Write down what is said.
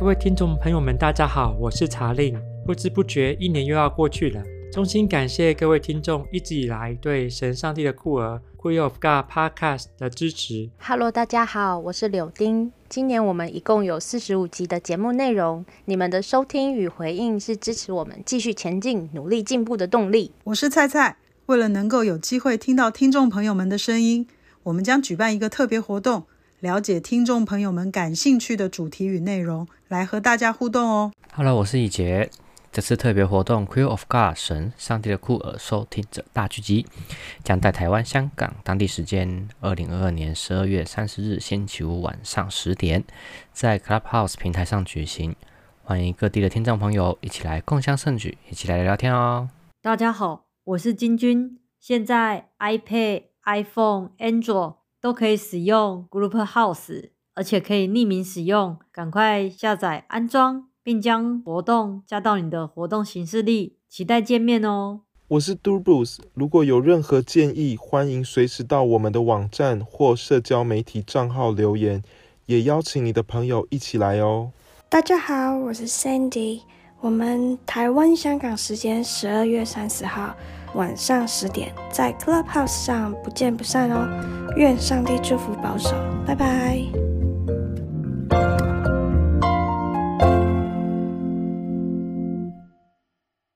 各位听众朋友们，大家好，我是查令。不知不觉，一年又要过去了。衷心感谢各位听众一直以来对神上帝的酷儿 Queer of God Podcast 的支持。Hello，大家好，我是柳丁。今年我们一共有四十五集的节目内容，你们的收听与回应是支持我们继续前进、努力进步的动力。我是菜菜。为了能够有机会听到听众朋友们的声音，我们将举办一个特别活动。了解听众朋友们感兴趣的主题与内容，来和大家互动哦。Hello，我是以杰。这次特别活动《Queer of God》神上帝的酷儿收听者大聚集，将在台湾、香港当地时间二零二二年十二月三十日星期五晚上十点，在 Clubhouse 平台上举行。欢迎各地的听众朋友一起来共襄盛举，一起来聊聊天哦。大家好，我是金君。现在 iPad、iPhone、Android 都可以使用 Group House，而且可以匿名使用，赶快下载安装，并将活动加到你的活动行事历，期待见面哦。我是 Dubus，如果有任何建议，欢迎随时到我们的网站或社交媒体账号留言，也邀请你的朋友一起来哦。大家好，我是 Sandy，我们台湾、香港时间十二月三十号。晚上十点，在 Clubhouse 上不见不散哦！愿上帝祝福保守，拜拜。